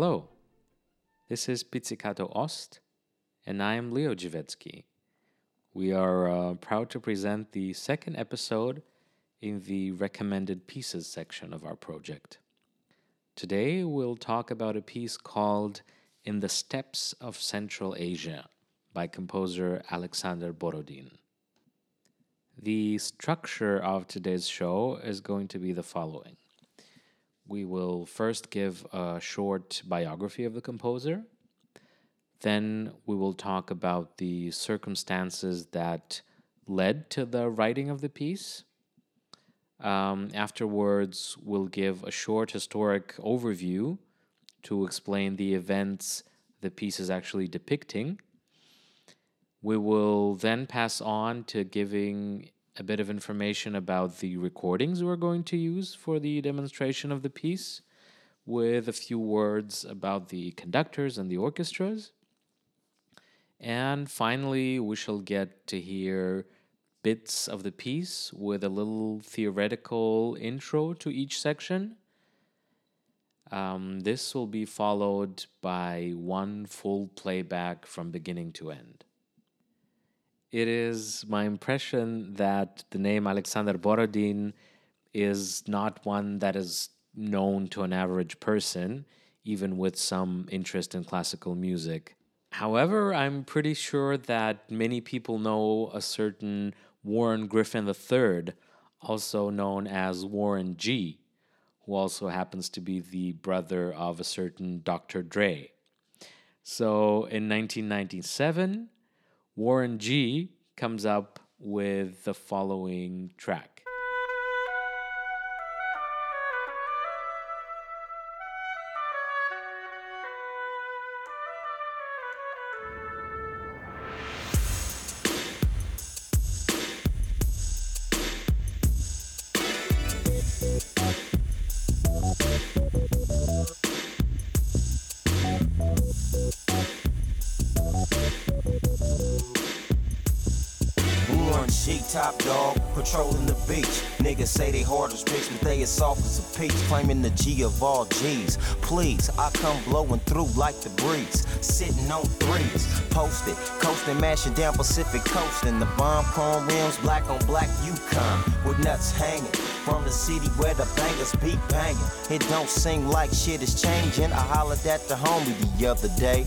Hello, this is Pizzicato Ost, and I am Leo Jivetsky. We are uh, proud to present the second episode in the recommended pieces section of our project. Today we'll talk about a piece called In the Steppes of Central Asia by composer Alexander Borodin. The structure of today's show is going to be the following. We will first give a short biography of the composer. Then we will talk about the circumstances that led to the writing of the piece. Um, afterwards, we'll give a short historic overview to explain the events the piece is actually depicting. We will then pass on to giving a bit of information about the recordings we're going to use for the demonstration of the piece, with a few words about the conductors and the orchestras. And finally, we shall get to hear bits of the piece with a little theoretical intro to each section. Um, this will be followed by one full playback from beginning to end. It is my impression that the name Alexander Borodin is not one that is known to an average person, even with some interest in classical music. However, I'm pretty sure that many people know a certain Warren Griffin III, also known as Warren G who also happens to be the brother of a certain Dr. Dre. So in 1997, Warren G comes up with the following track. Top dog, patrolling the beach. Niggas say they hard as bricks, but they as soft as a peach. Claiming the G of all G's. Please, I come blowing through like the breeze. Sitting on threes, posted, coasting, mashing down Pacific coast. And the bomb chrome rims, black on black Yukon, with nuts hanging. From the city where the bangers be banging. It don't seem like shit is changing. I hollered at the homie the other day.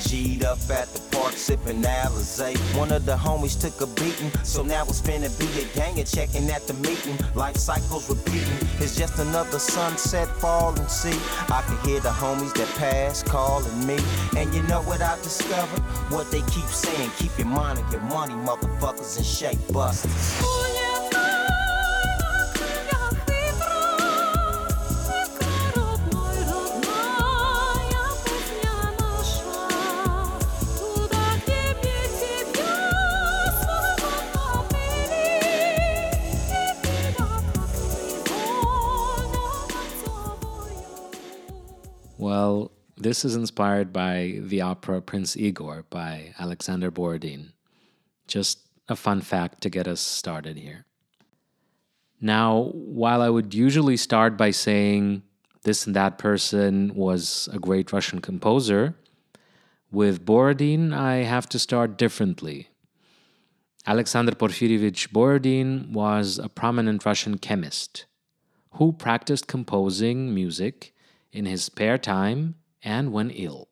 G'd up at the sipping Alizé. One of the homies took a beating, so now it's finna be a gang and checking at the meeting. Life cycles repeating, it's just another sunset falling. See, I can hear the homies that pass calling me. And you know what I discovered? What they keep saying, keep your mind on your money, motherfuckers, and shake busters. This is inspired by the opera Prince Igor by Alexander Borodin. Just a fun fact to get us started here. Now, while I would usually start by saying this and that person was a great Russian composer, with Borodin, I have to start differently. Alexander Porfiryevich Borodin was a prominent Russian chemist who practiced composing music in his spare time and when ill.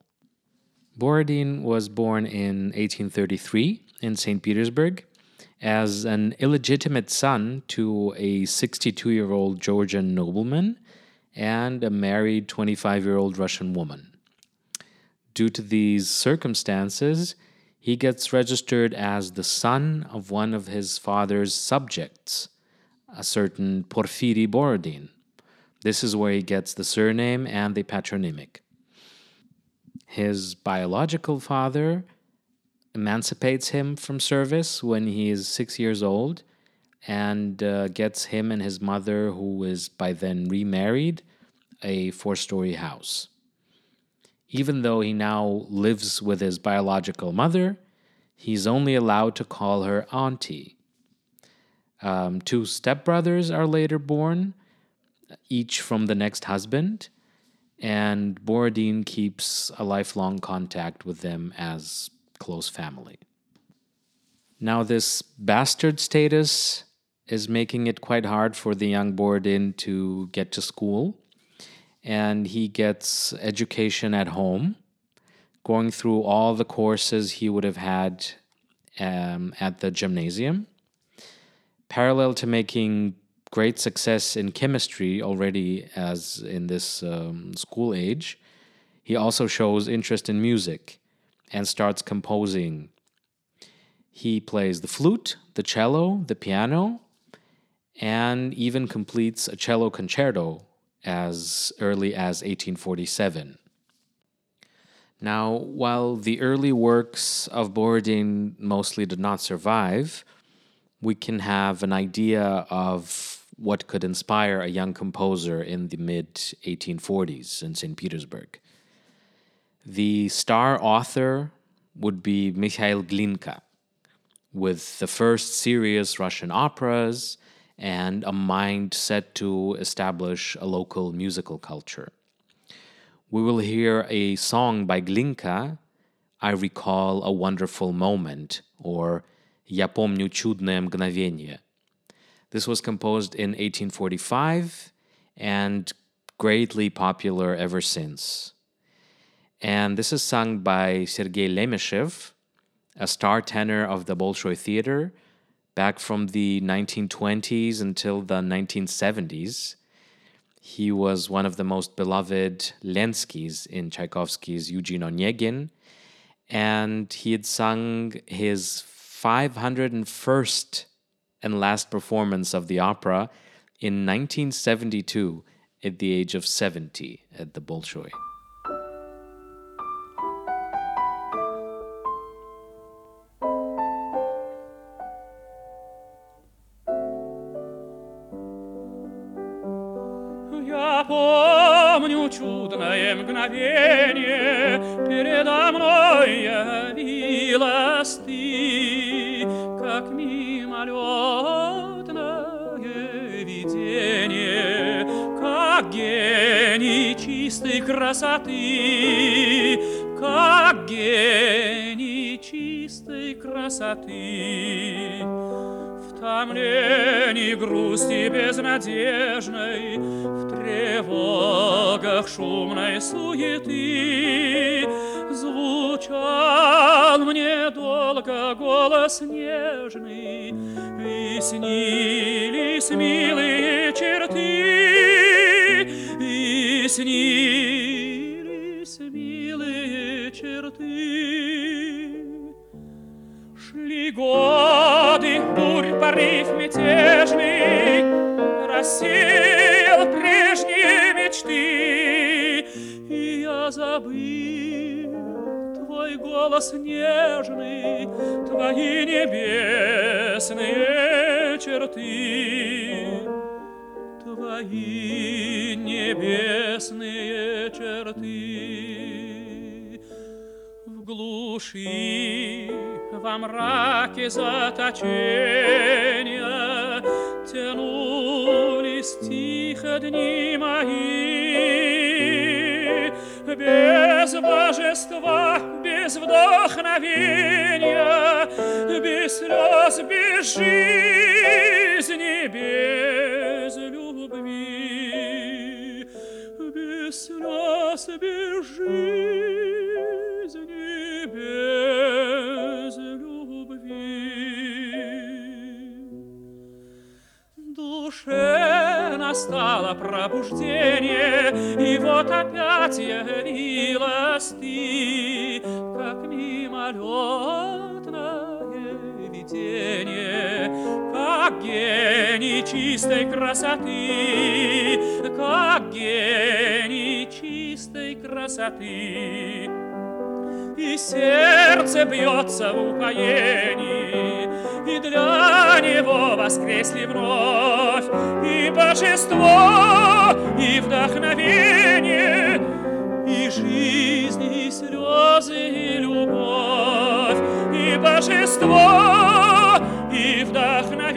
Borodin was born in 1833 in St. Petersburg as an illegitimate son to a 62 year old Georgian nobleman and a married 25 year old Russian woman. Due to these circumstances, he gets registered as the son of one of his father's subjects, a certain Porfiry Borodin. This is where he gets the surname and the patronymic. His biological father emancipates him from service when he is six years old and uh, gets him and his mother, who is by then remarried, a four story house. Even though he now lives with his biological mother, he's only allowed to call her auntie. Um, two stepbrothers are later born, each from the next husband. And Borodin keeps a lifelong contact with them as close family. Now, this bastard status is making it quite hard for the young Borodin to get to school, and he gets education at home, going through all the courses he would have had um, at the gymnasium. Parallel to making great success in chemistry already as in this um, school age, he also shows interest in music and starts composing. He plays the flute, the cello, the piano, and even completes a cello concerto as early as 1847. Now, while the early works of Borodin mostly did not survive, we can have an idea of what could inspire a young composer in the mid 1840s in St. Petersburg. The star author would be Mikhail Glinka, with the first serious Russian operas and a mind set to establish a local musical culture. We will hear a song by Glinka, I Recall a Wonderful Moment, or Я помню чудное мгновение. this was composed in 1845 and greatly popular ever since. And this is sung by Sergei Lemeshev, a star tenor of the Bolshoi Theater back from the 1920s until the 1970s. He was one of the most beloved Lenskys in Tchaikovsky's Eugene Onegin, and he had sung his 501st and last performance of the opera in 1972 at the age of 70 at the Bolshoi. помню чудное мгновение, красоты, как гений чистой красоты. Томлении, грусти безнадежной, в тревогах шумной суеты звучал мне долго голос нежный, и снились милые черты, и снились черты. Шли годы, бурь, порыв мятежный, Рассеял прежние мечты, И я забыл твой голос нежный, Твои небесные черты. Твои небесные черты глуши во мраке заточения тянулись тихо дни мои. Без божества, без вдохновения, без слез, без жизни, без любви, без слез, без жизни, настало пробуждение, и вот опять явилась ты, как мимолетное видение, как гений чистой красоты, как гений чистой красоты. И сердце бьется в упоении, и для него воскресли вновь и божество, и вдохновение, и жизнь, и слезы, и любовь, и божество, и вдохновение,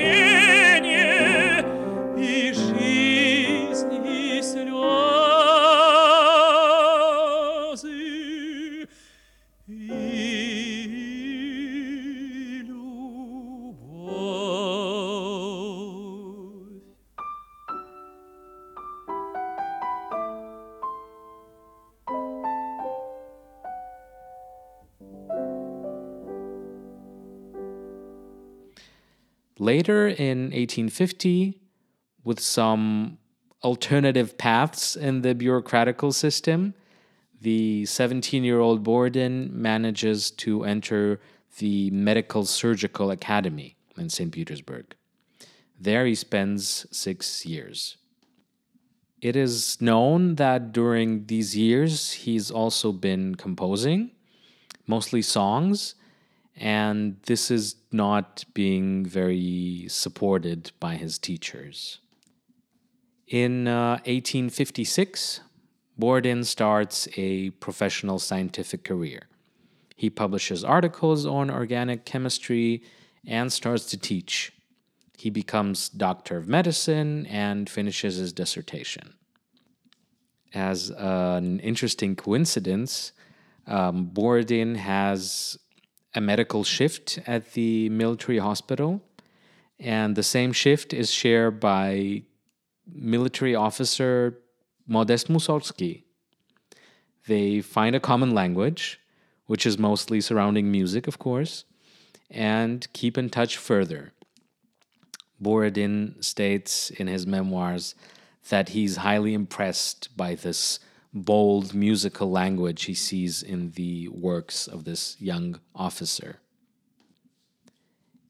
Later in 1850, with some alternative paths in the bureaucratical system, the 17 year old Borodin manages to enter the Medical Surgical Academy in St. Petersburg. There he spends six years. It is known that during these years he's also been composing, mostly songs, and this is not being very supported by his teachers. In uh, 1856, Borodin starts a professional scientific career. He publishes articles on organic chemistry and starts to teach. He becomes doctor of medicine and finishes his dissertation. As an interesting coincidence, um, Borodin has a medical shift at the military hospital, and the same shift is shared by military officer Modest Mussorgsky. They find a common language, which is mostly surrounding music, of course, and keep in touch further. Borodin states in his memoirs that he's highly impressed by this bold musical language he sees in the works of this young officer.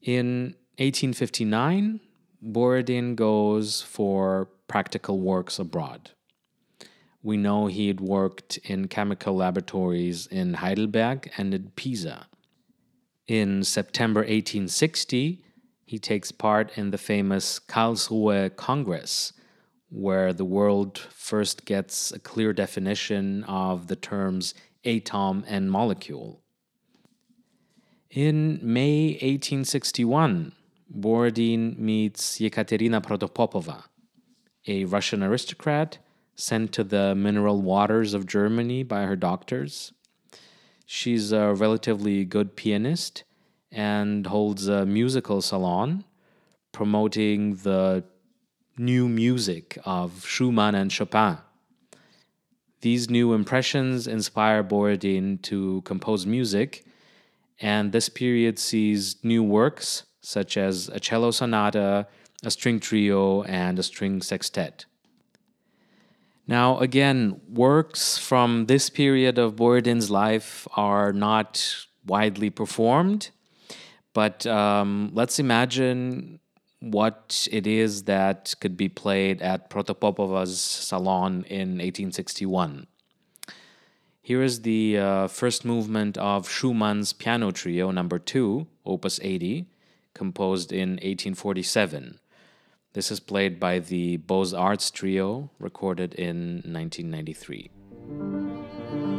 In 1859, Borodin goes for practical works abroad. We know he had worked in chemical laboratories in Heidelberg and in Pisa. In September 1860, he takes part in the famous Karlsruhe Congress, where the world first gets a clear definition of the terms atom and molecule. In May 1861, Borodin meets Yekaterina Protopopova, a Russian aristocrat sent to the mineral waters of Germany by her doctors. She's a relatively good pianist and holds a musical salon promoting the new music of Schumann and Chopin. These new impressions inspire Borodin to compose music, and this period sees new works such as a cello sonata, a string trio, and a string sextet. Now, again, works from this period of Borodin's life are not widely performed, but um, let's imagine what it is that could be played at Protopopova's salon in 1861. Here is the uh, first movement of Schumann's Piano Trio number 2, opus 80, composed in 1847. This is played by the Beaux Arts Trio, recorded in 1993.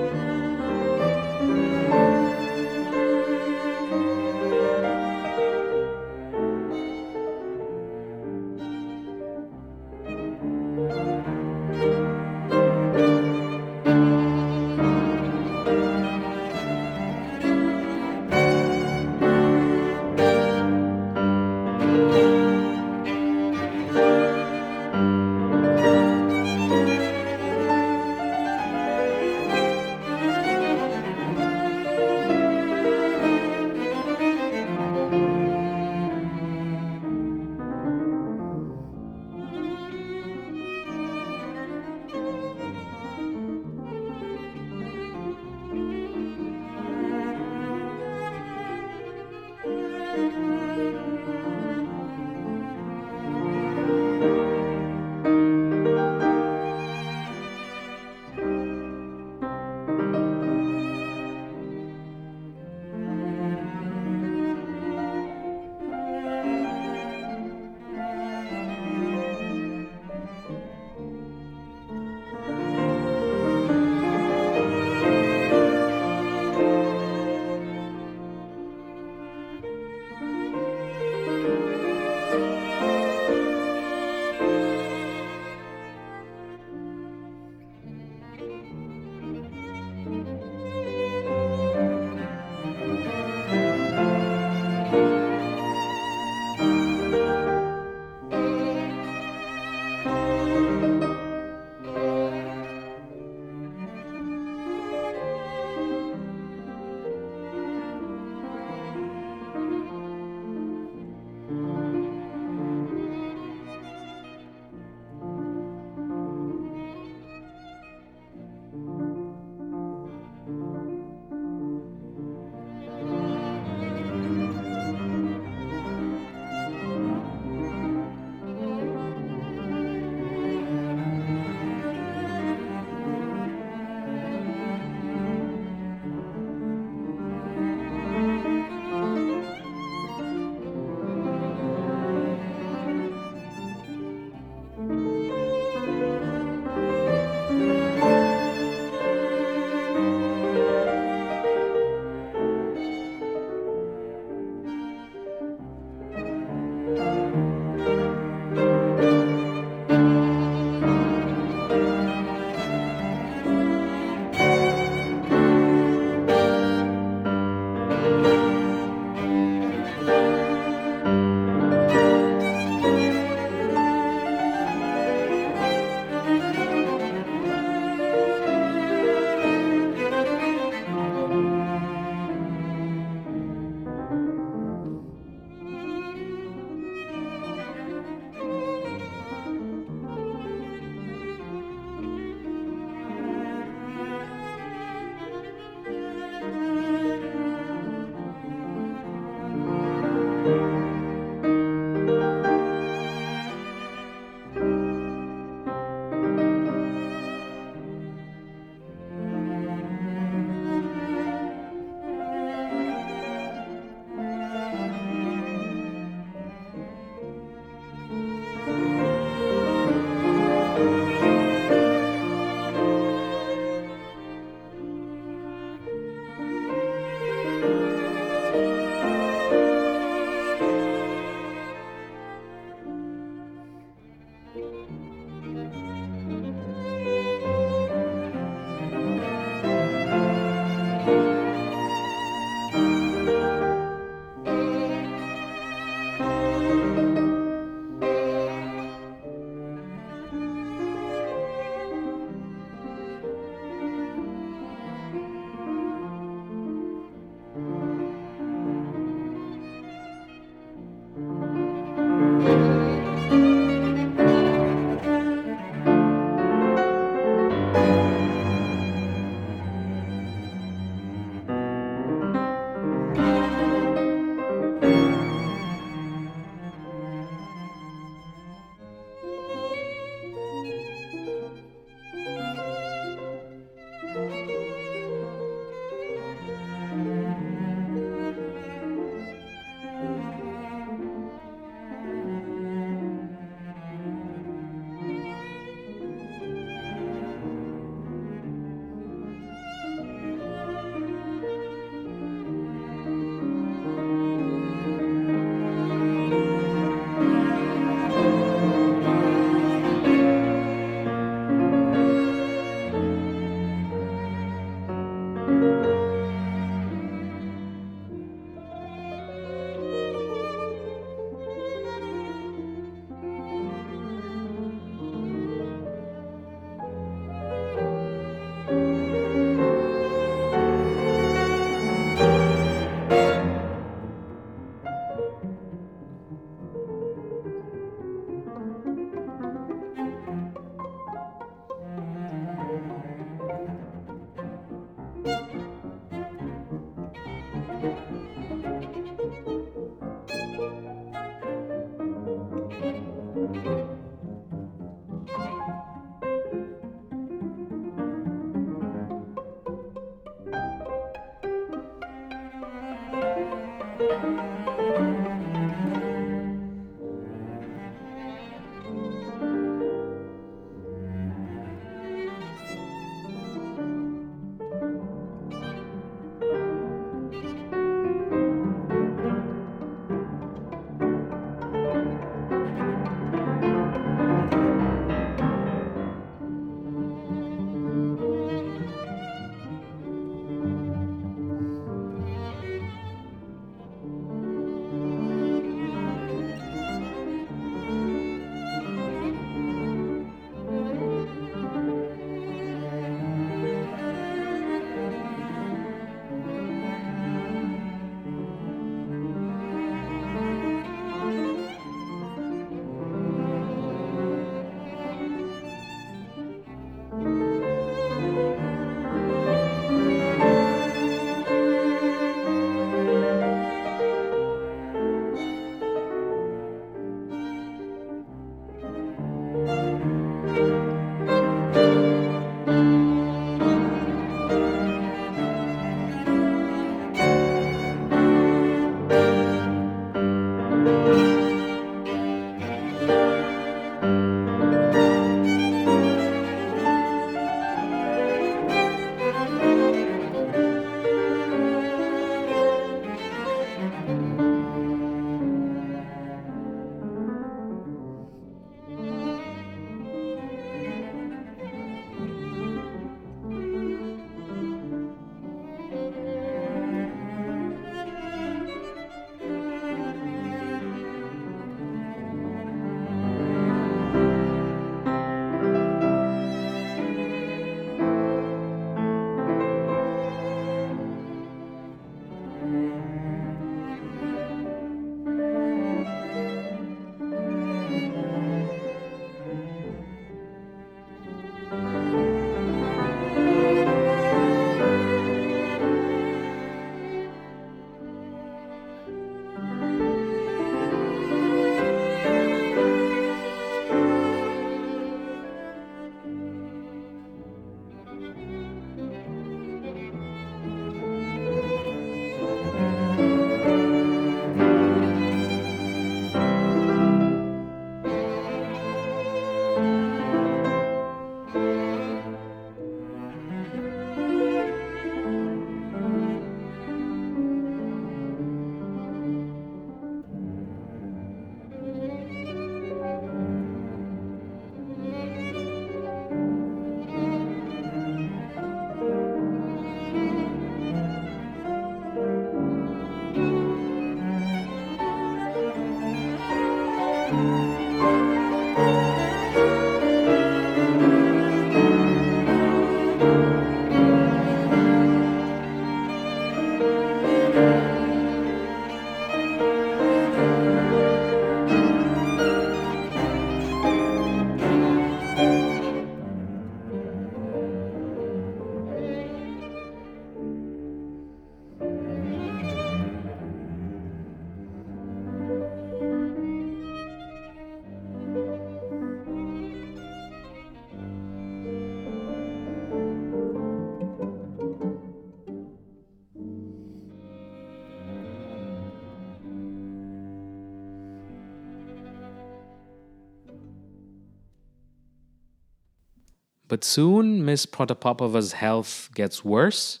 But soon, Miss Protopopova's health gets worse,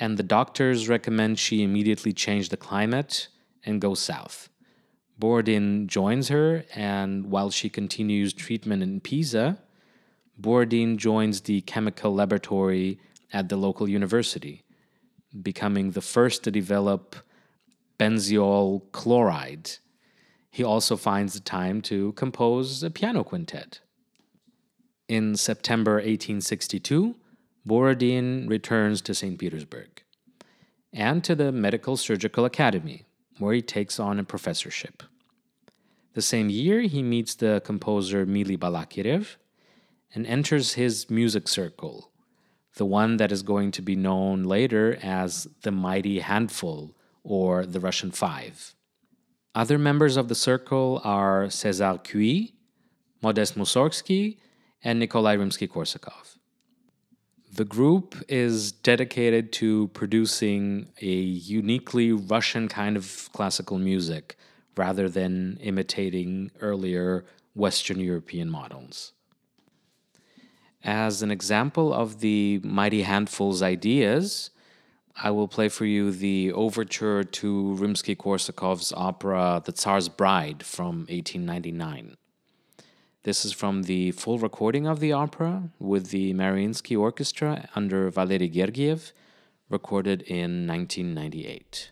and the doctors recommend she immediately change the climate and go south. Borodin joins her, and while she continues treatment in Pisa, Borodin joins the chemical laboratory at the local university, becoming the first to develop benzoyl chloride. He also finds the time to compose a piano quintet. In September 1862, Borodin returns to St. Petersburg and to the Medical Surgical Academy, where he takes on a professorship. The same year, he meets the composer Mili Balakirev and enters his music circle, the one that is going to be known later as the Mighty Handful or the Russian Five. Other members of the circle are César Cui, Modest Mussorgsky, and Nikolai Rimsky Korsakov. The group is dedicated to producing a uniquely Russian kind of classical music rather than imitating earlier Western European models. As an example of the Mighty Handful's ideas, I will play for you the overture to Rimsky Korsakov's opera The Tsar's Bride from 1899. This is from the full recording of the opera with the Mariinsky Orchestra under Valery Gergiev, recorded in 1998.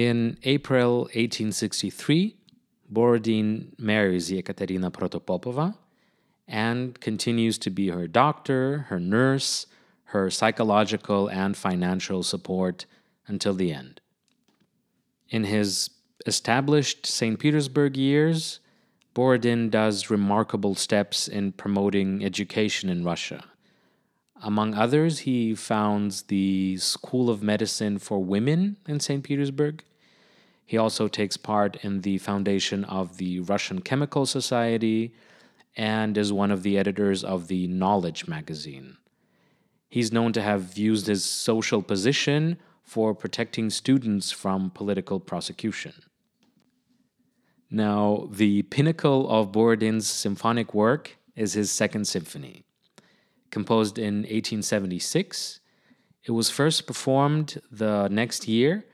In April 1863, Borodin marries Yekaterina Protopopova and continues to be her doctor, her nurse, her psychological and financial support until the end. In his established St. Petersburg years, Borodin does remarkable steps in promoting education in Russia. Among others, he founds the School of Medicine for Women in St. Petersburg. He also takes part in the foundation of the Russian Chemical Society and is one of the editors of the Knowledge magazine. He's known to have used his social position for protecting students from political prosecution. Now, the pinnacle of Borodin's symphonic work is his Second Symphony. Composed in 1876, it was first performed the next year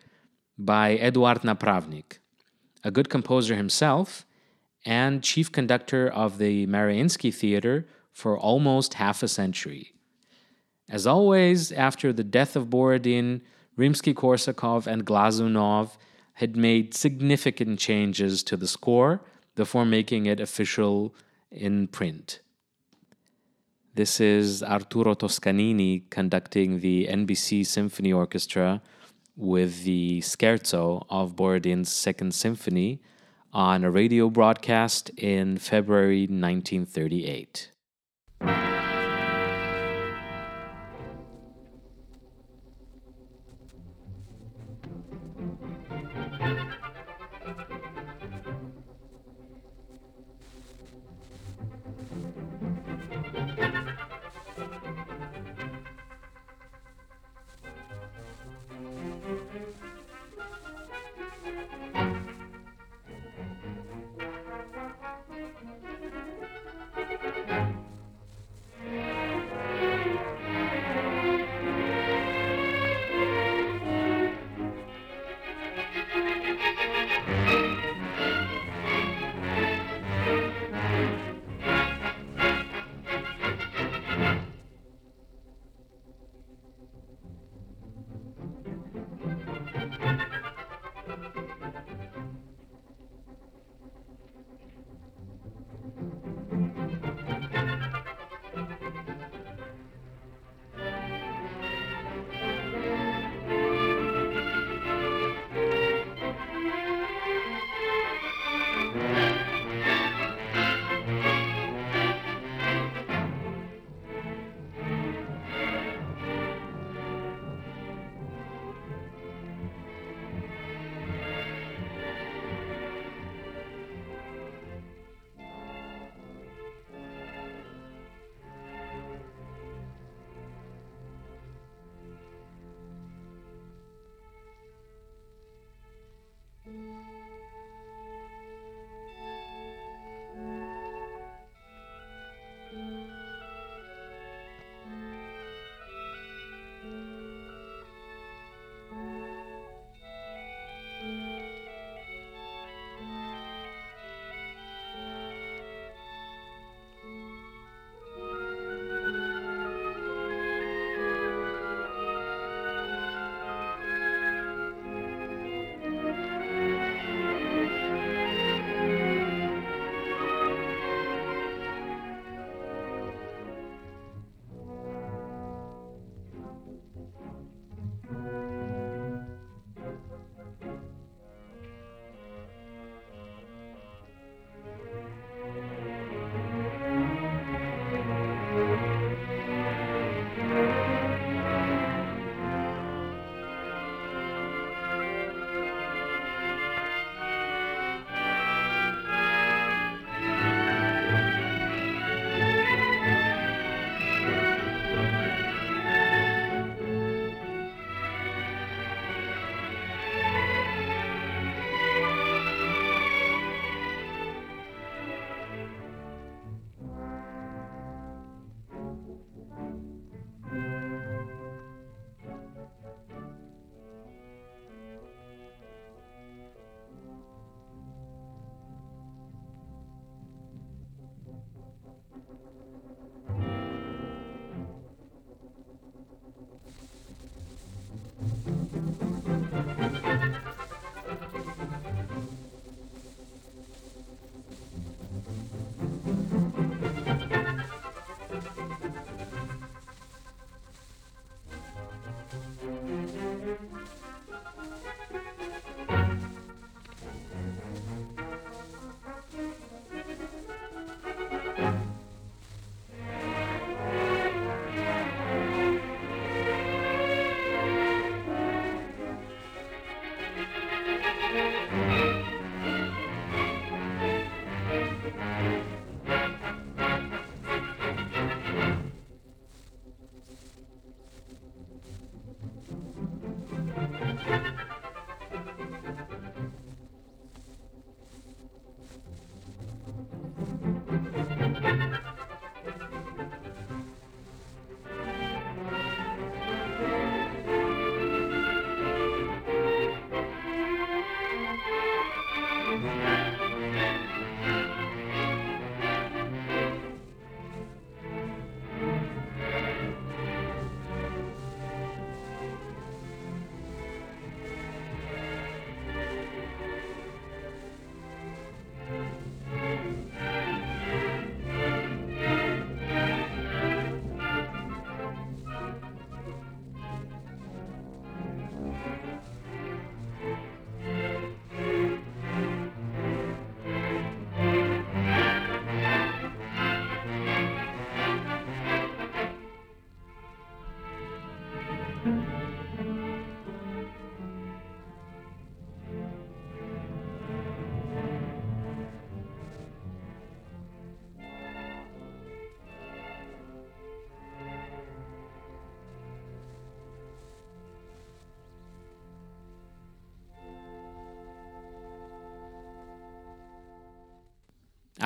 by Eduard Napravnik, a good composer himself and chief conductor of the Mariinsky Theater for almost half a century. As always, after the death of Borodin, Rimsky Korsakov and Glazunov had made significant changes to the score before making it official in print. This is Arturo Toscanini conducting the NBC Symphony Orchestra with the scherzo of Borodin's Second Symphony on a radio broadcast in February 1938.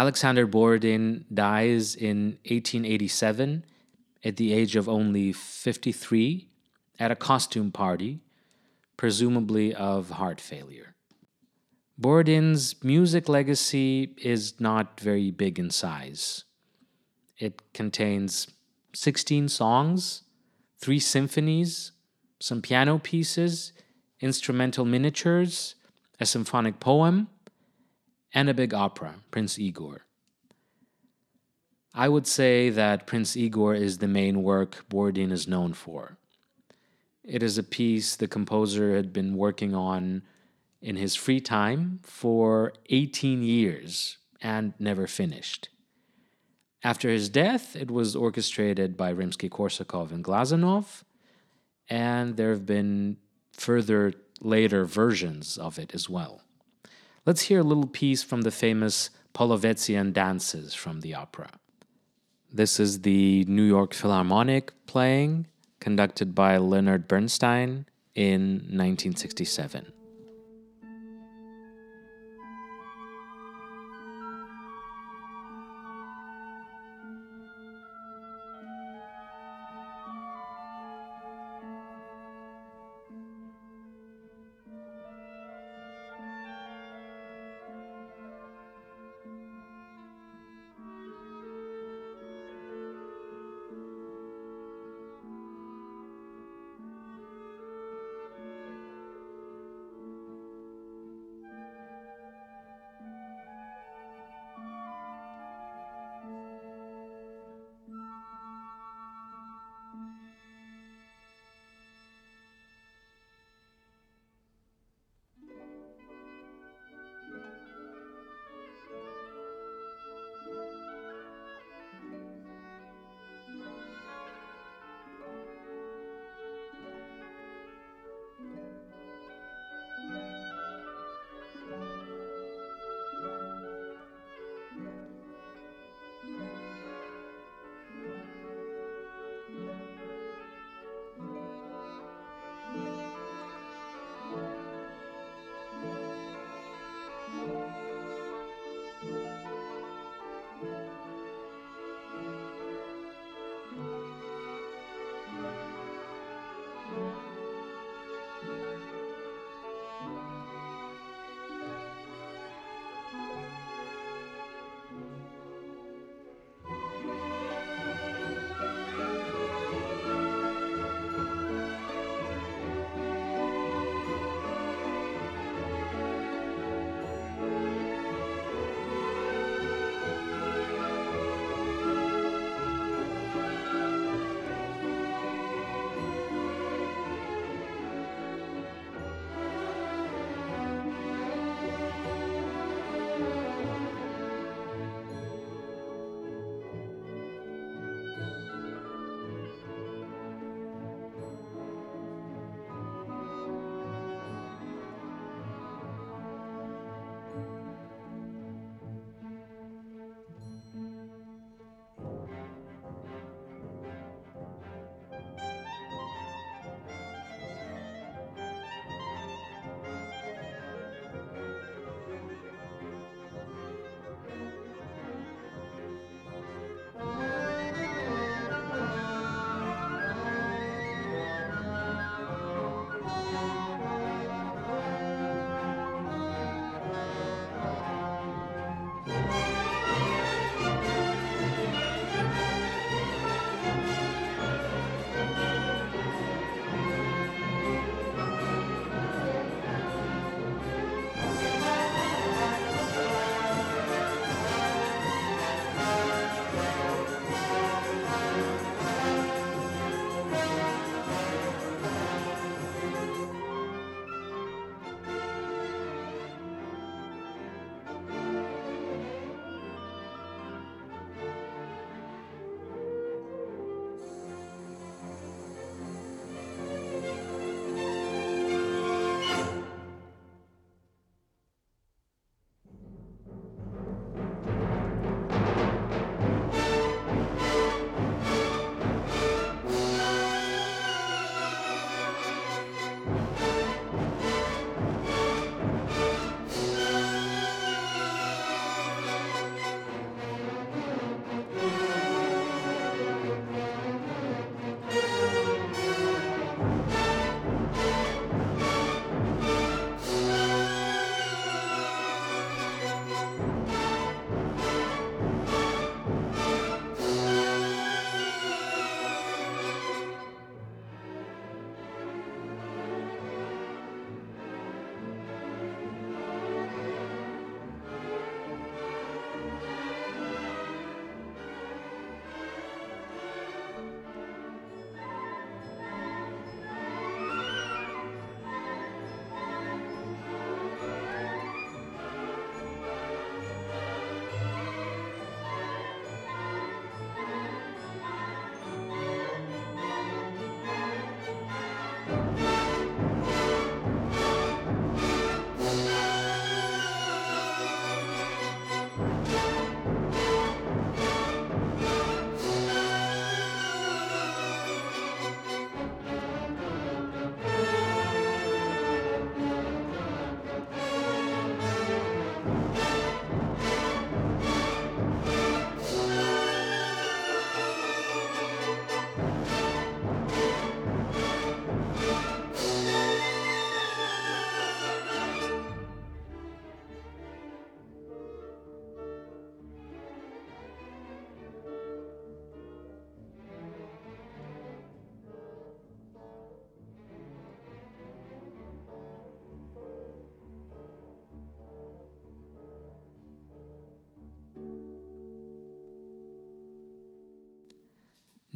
Alexander Borodin dies in 1887 at the age of only 53 at a costume party, presumably of heart failure. Borodin's music legacy is not very big in size. It contains 16 songs, three symphonies, some piano pieces, instrumental miniatures, a symphonic poem, and a big opera, Prince Igor. I would say that Prince Igor is the main work Borodin is known for. It is a piece the composer had been working on in his free time for 18 years and never finished. After his death, it was orchestrated by Rimsky Korsakov and Glazunov, and there have been further later versions of it as well. Let's hear a little piece from the famous Polovetzian dances from the opera. This is the New York Philharmonic playing, conducted by Leonard Bernstein in 1967.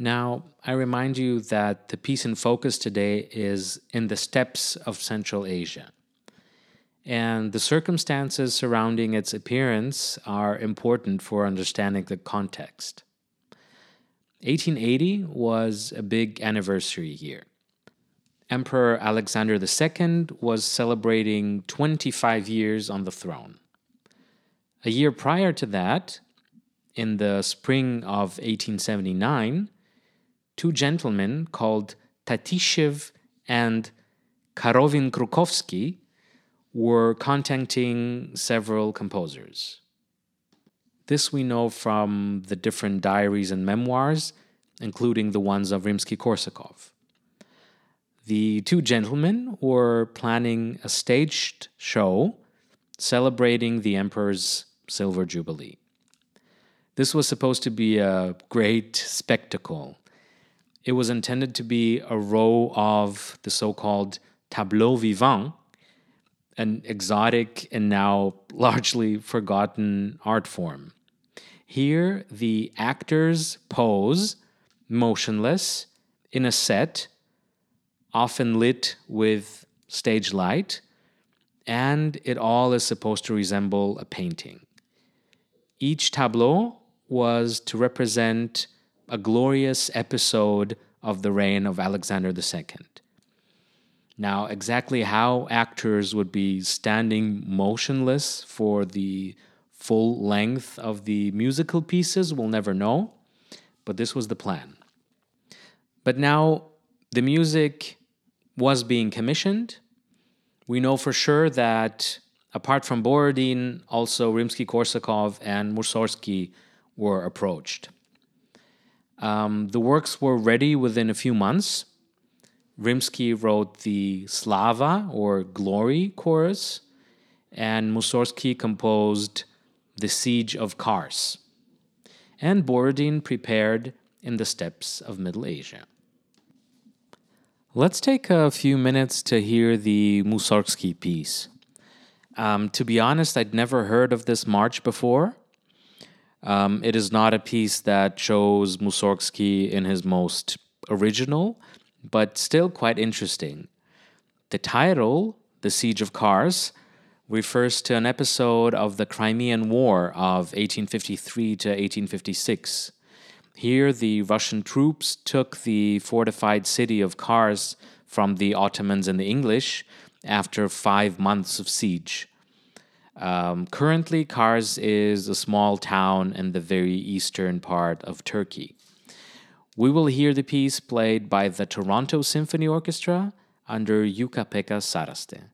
Now, I remind you that the piece in focus today is in the steppes of Central Asia. And the circumstances surrounding its appearance are important for understanding the context. 1880 was a big anniversary year. Emperor Alexander II was celebrating 25 years on the throne. A year prior to that, in the spring of 1879, two gentlemen called Tatishev and Karovin Krukovsky were contacting several composers. This we know from the different diaries and memoirs, including the ones of Rimsky Korsakov. The two gentlemen were planning a staged show celebrating the emperor's silver jubilee. This was supposed to be a great spectacle it was intended to be a row of the so called tableau vivant, an exotic and now largely forgotten art form. Here, the actors pose motionless in a set, often lit with stage light, and it all is supposed to resemble a painting. Each tableau was to represent a glorious episode of the reign of Alexander II. Now, exactly how actors would be standing motionless for the full length of the musical pieces, we'll never know, but this was the plan. But now the music was being commissioned. We know for sure that apart from Borodin, also Rimsky Korsakov and Mussorgsky were approached. Um, the works were ready within a few months. Rimsky wrote the Slava or Glory chorus, and Mussorgsky composed The Siege of Kars. And Borodin prepared in the steppes of Middle Asia. Let's take a few minutes to hear the Mussorgsky piece. Um, to be honest, I'd never heard of this march before. Um, it is not a piece that shows Mussorgsky in his most original, but still quite interesting. The title, The Siege of Kars, refers to an episode of the Crimean War of 1853 to 1856. Here, the Russian troops took the fortified city of Kars from the Ottomans and the English after five months of siege. Um, currently, Kars is a small town in the very eastern part of Turkey. We will hear the piece played by the Toronto Symphony Orchestra under Jukka-Pekka Saraste.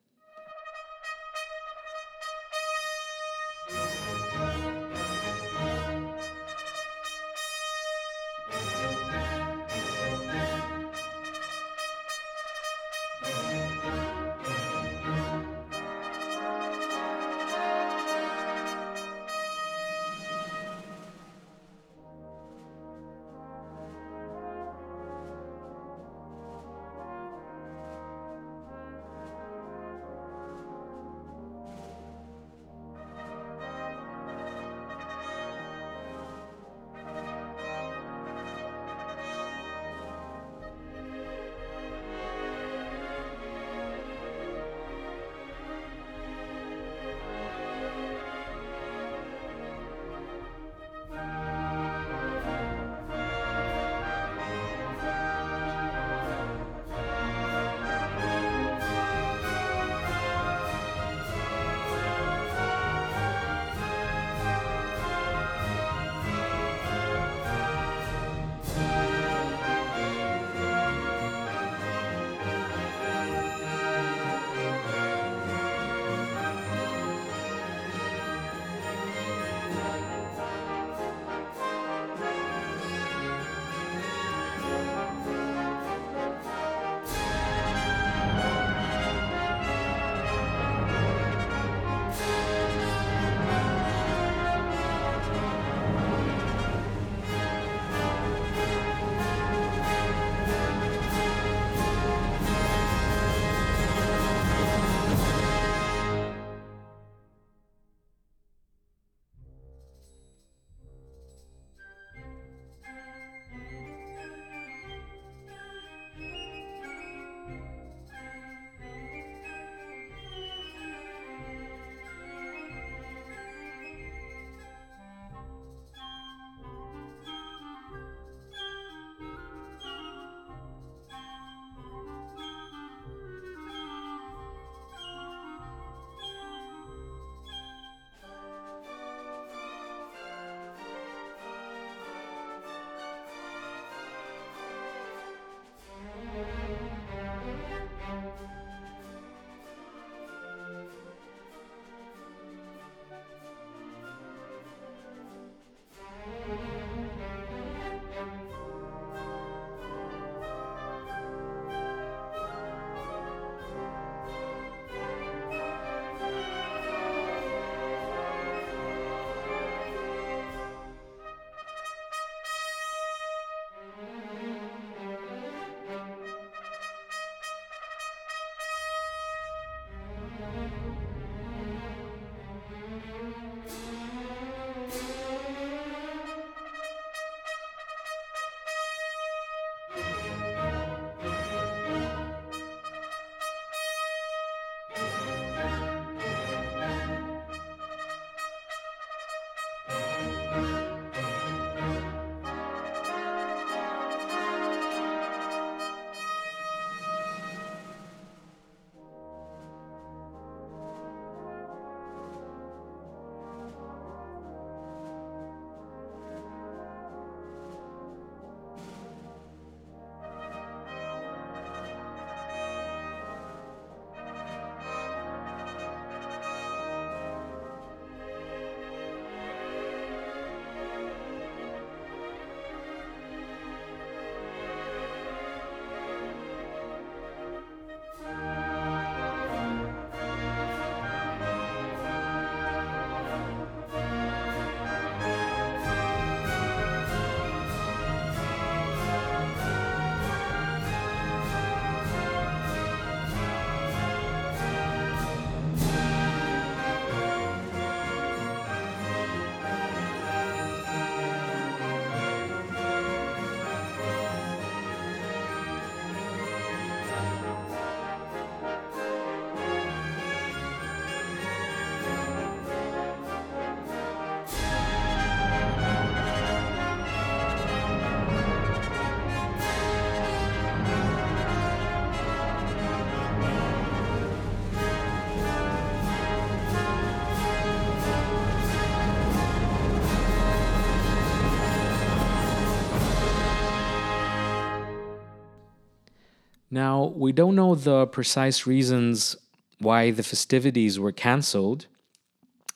Now, we don't know the precise reasons why the festivities were cancelled,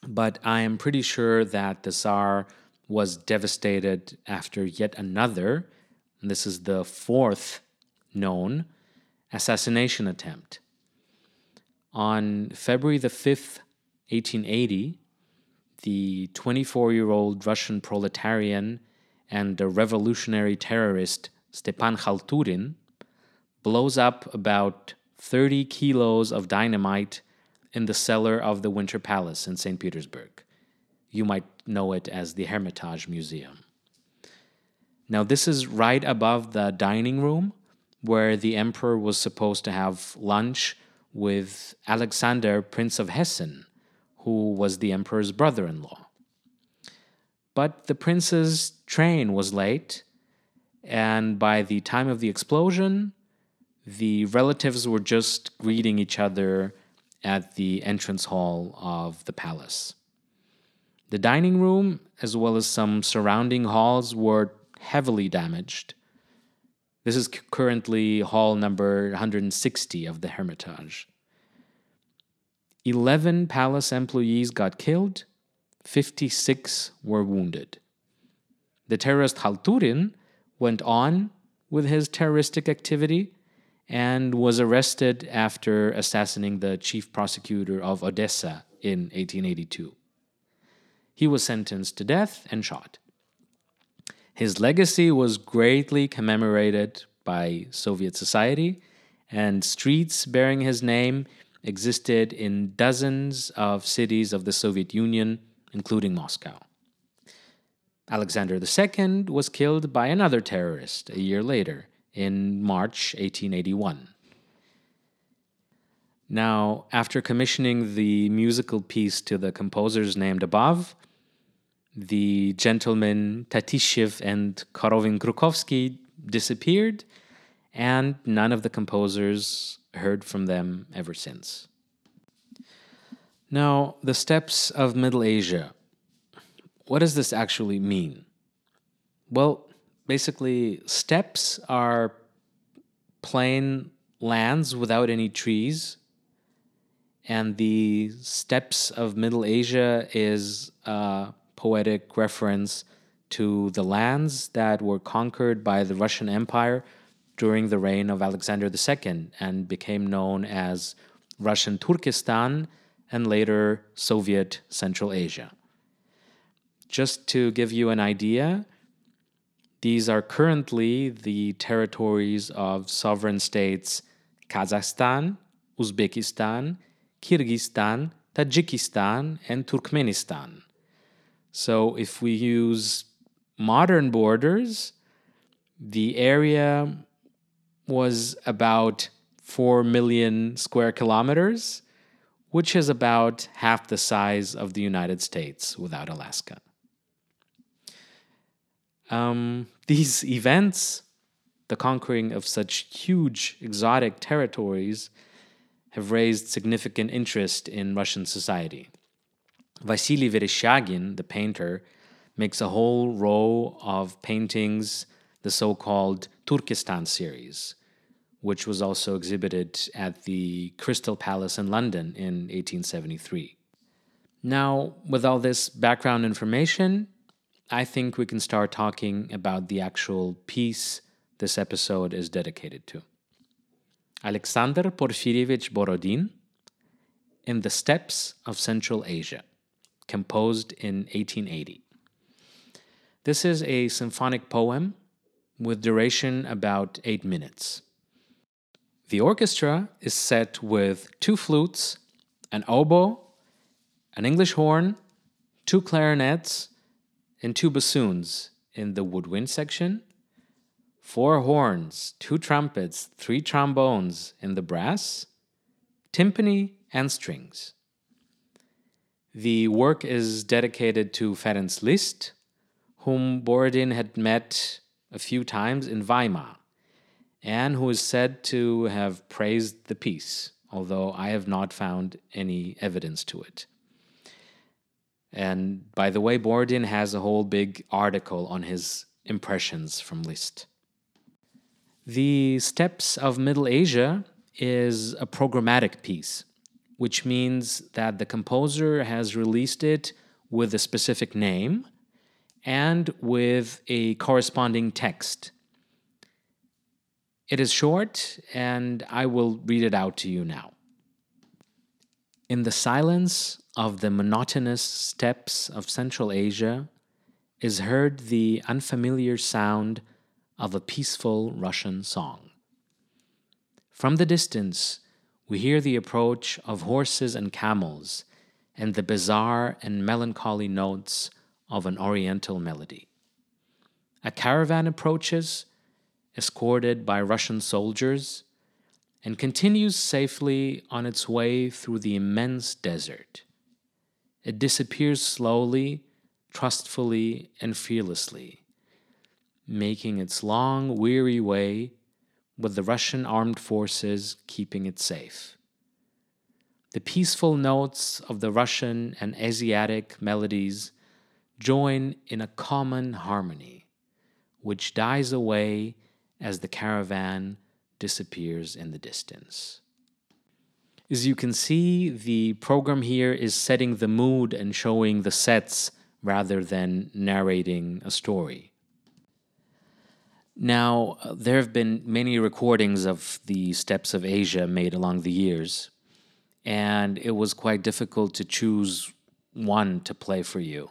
but I am pretty sure that the Tsar was devastated after yet another, this is the fourth known, assassination attempt. On February the 5th, 1880, the 24 year old Russian proletarian and revolutionary terrorist Stepan Khalturin blows up about 30 kilos of dynamite in the cellar of the Winter Palace in St. Petersburg. You might know it as the Hermitage Museum. Now, this is right above the dining room where the emperor was supposed to have lunch with Alexander, Prince of Hessen, who was the emperor's brother in law. But the prince's train was late, and by the time of the explosion, the relatives were just greeting each other at the entrance hall of the palace. The dining room, as well as some surrounding halls, were heavily damaged. This is currently hall number 160 of the Hermitage. 11 palace employees got killed, 56 were wounded. The terrorist Khalturin went on with his terroristic activity and was arrested after assassinating the chief prosecutor of Odessa in 1882. He was sentenced to death and shot. His legacy was greatly commemorated by Soviet society, and streets bearing his name existed in dozens of cities of the Soviet Union, including Moscow. Alexander II was killed by another terrorist a year later, in March 1881. Now, after commissioning the musical piece to the composers named above, the gentlemen Tatishev and Korovin Krukovsky disappeared, and none of the composers heard from them ever since. Now, the steppes of Middle Asia. What does this actually mean? Well, basically, steppes are plain lands without any trees, and the steppes of Middle Asia is a poetic reference to the lands that were conquered by the Russian Empire during the reign of Alexander II and became known as Russian Turkestan and later Soviet Central Asia. Just to give you an idea, these are currently the territories of sovereign states Kazakhstan, Uzbekistan, Kyrgyzstan, Tajikistan, and Turkmenistan. So if we use modern borders, the area was about 4 million square kilometers, which is about half the size of the United States without Alaska. Um, these events, the conquering of such huge exotic territories, have raised significant interest in Russian society. Vasily Vereshchagin, the painter, makes a whole row of paintings the so called Turkestan series, which was also exhibited at the Crystal Palace in London in 1873. Now, with all this background information, I think we can start talking about the actual piece this episode is dedicated to. Alexander Porfiryevich Borodin in the Steppes of Central Asia, composed in 1880. This is a symphonic poem with duration about eight minutes. The orchestra is set with two flutes, an oboe, an English horn, two clarinets, and two bassoons in the woodwind section, four horns, two trumpets, three trombones in the brass, timpani, and strings. The work is dedicated to Ferenc Liszt, whom Borodin had met a few times in Weimar, and who is said to have praised the piece, although I have not found any evidence to it. And by the way, Borodin has a whole big article on his impressions from Liszt. The Steppes of Middle Asia is a programmatic piece, which means that the composer has released it with a specific name and with a corresponding text. It is short, and I will read it out to you now. In the silence of the monotonous steppes of Central Asia is heard the unfamiliar sound of a peaceful Russian song. From the distance, we hear the approach of horses and camels and the bizarre and melancholy notes of an oriental melody. A caravan approaches, escorted by Russian soldiers, and continues safely on its way through the immense desert. It disappears slowly, trustfully, and fearlessly, making its long, weary way with the Russian armed forces keeping it safe. The peaceful notes of the Russian and Asiatic melodies join in a common harmony, which dies away as the caravan disappears in the distance. As you can see, the program here is setting the mood and showing the sets rather than narrating a story. Now, there have been many recordings of the Steppes of Asia made along the years, and it was quite difficult to choose one to play for you.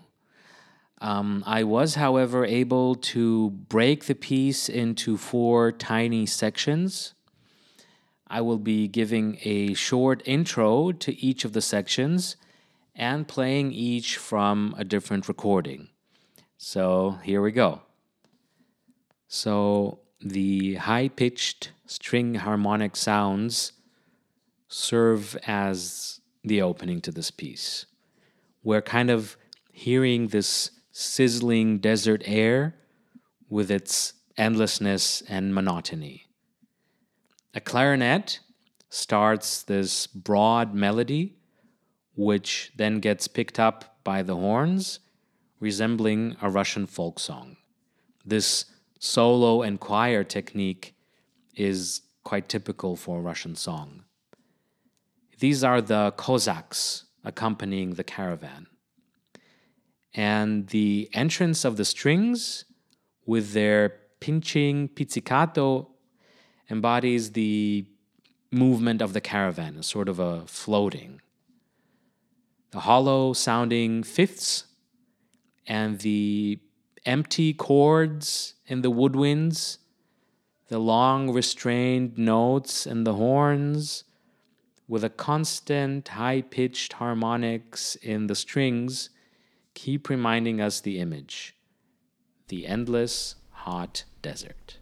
Um, I was, however, able to break the piece into four tiny sections. I will be giving a short intro to each of the sections and playing each from a different recording. So here we go. So the high pitched string harmonic sounds serve as the opening to this piece. We're kind of hearing this sizzling desert air with its endlessness and monotony. A clarinet starts this broad melody, which then gets picked up by the horns, resembling a Russian folk song. This solo and choir technique is quite typical for Russian song. These are the Cossacks accompanying the caravan and the entrance of the strings with their pinching pizzicato embodies the movement of the caravan, a sort of a floating. The hollow sounding fifths and the empty chords in the woodwinds, the long restrained notes and the horns, with a constant high pitched harmonics in the strings keep reminding us the image the endless, hot desert.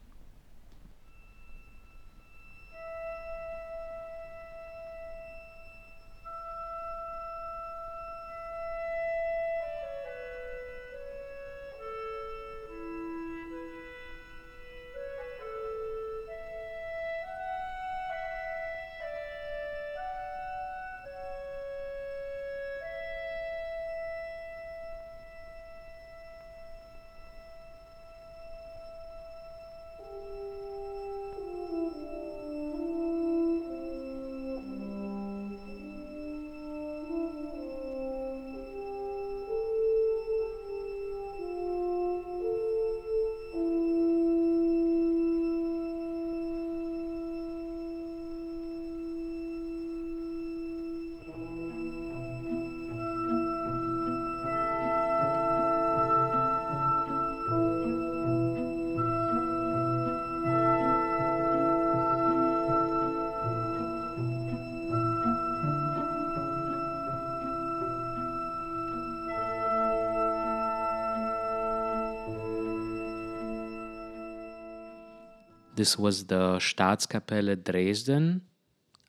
This was the Staatskapelle Dresden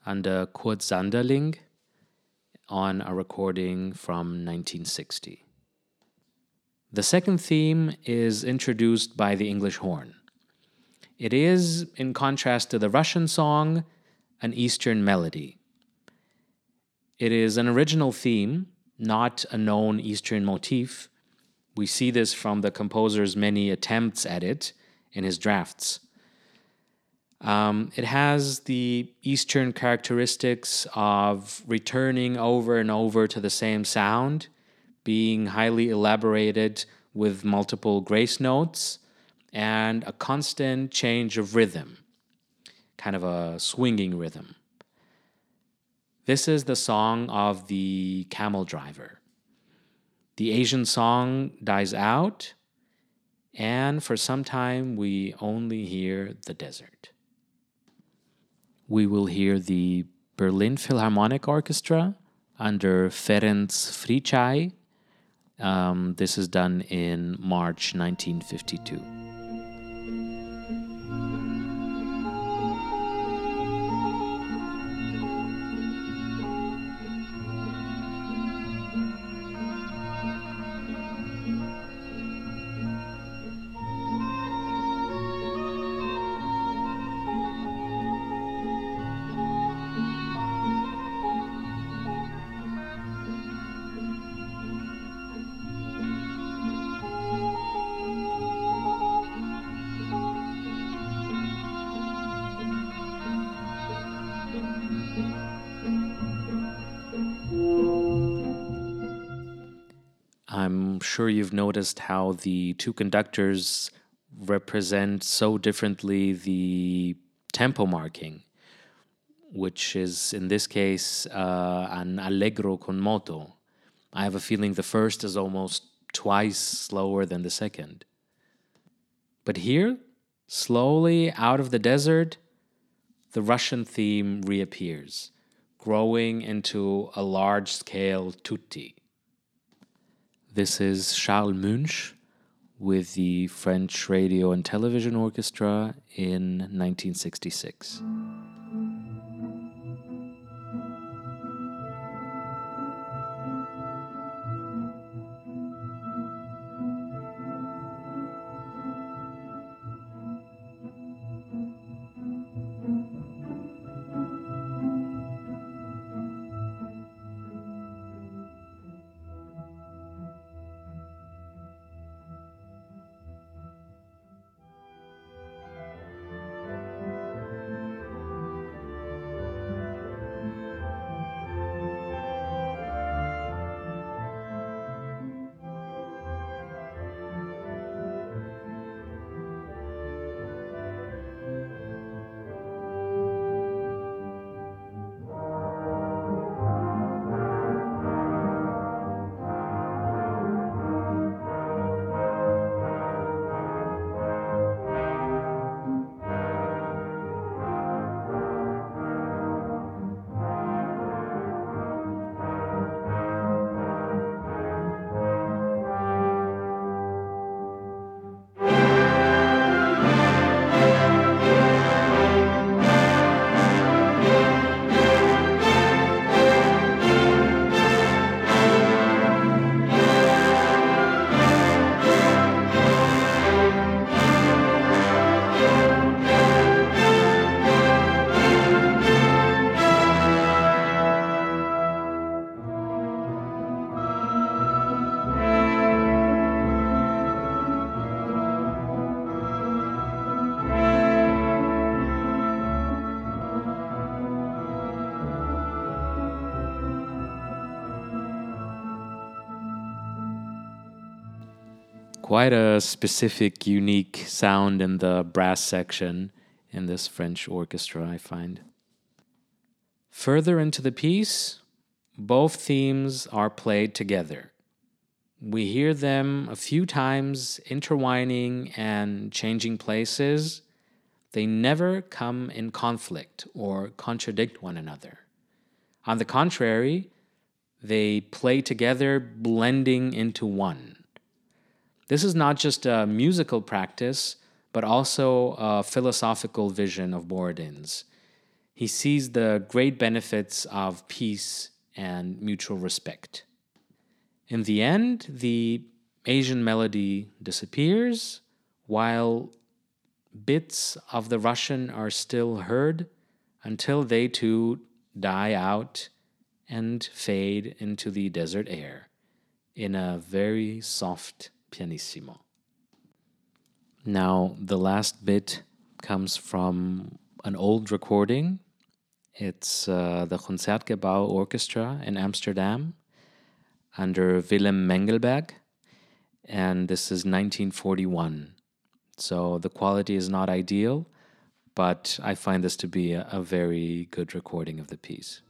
under Kurt Sanderling on a recording from 1960. The second theme is introduced by the English horn. It is, in contrast to the Russian song, an Eastern melody. It is an original theme, not a known Eastern motif. We see this from the composer's many attempts at it in his drafts. Um, it has the Eastern characteristics of returning over and over to the same sound, being highly elaborated with multiple grace notes, and a constant change of rhythm, kind of a swinging rhythm. This is the song of the camel driver. The Asian song dies out, and for some time we only hear the desert we will hear the Berlin Philharmonic Orchestra under Ferenc Fricsay. Um, this is done in March 1952. Sure you've noticed how the two conductors represent so differently the tempo marking, which is in this case uh, an allegro con moto. I have a feeling the first is almost twice slower than the second. But here, slowly out of the desert, the Russian theme reappears, growing into a large scale tutti. This is Charles Munch with the French Radio and Television Orchestra in 1966. Quite a specific, unique sound in the brass section in this French orchestra, I find. Further into the piece, both themes are played together. We hear them a few times intertwining and changing places. They never come in conflict or contradict one another. On the contrary, they play together, blending into one. This is not just a musical practice, but also a philosophical vision of Borodin's. He sees the great benefits of peace and mutual respect. In the end, the Asian melody disappears, while bits of the Russian are still heard until they too die out and fade into the desert air in a very soft pianissimo. Now, the last bit comes from an old recording. It's uh, the Concertgebouw Orchestra in Amsterdam under Willem Mengelberg, and this is 1941. So the quality is not ideal, but I find this to be a, a very good recording of the piece.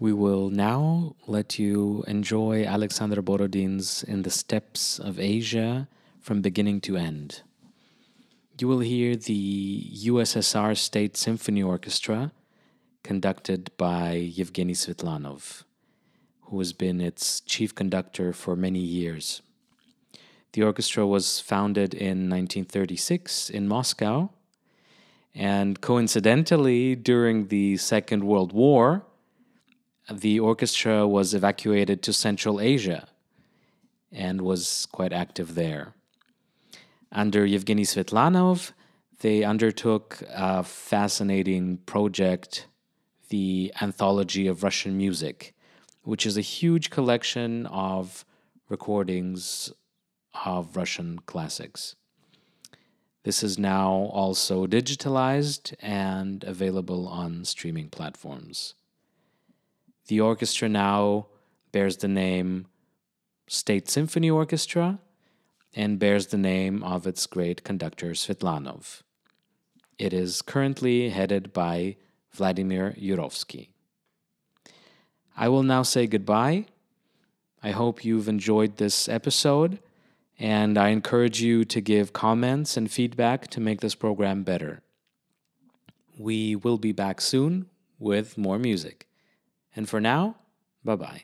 We will now let you enjoy Alexander Borodin's In the Steppes of Asia from beginning to end. You will hear the USSR State Symphony Orchestra, conducted by Yevgeny Svetlanov, who has been its chief conductor for many years. The orchestra was founded in 1936 in Moscow, and coincidentally, during the Second World War, the orchestra was evacuated to Central Asia and was quite active there. Under Yevgeny Svetlanov, they undertook a fascinating project, the Anthology of Russian Music, which is a huge collection of recordings of Russian classics. This is now also digitalized and available on streaming platforms. The orchestra now bears the name State Symphony Orchestra and bears the name of its great conductor Svetlanov. It is currently headed by Vladimir Yurovsky. I will now say goodbye. I hope you've enjoyed this episode, and I encourage you to give comments and feedback to make this program better. We will be back soon with more music. And for now, bye bye.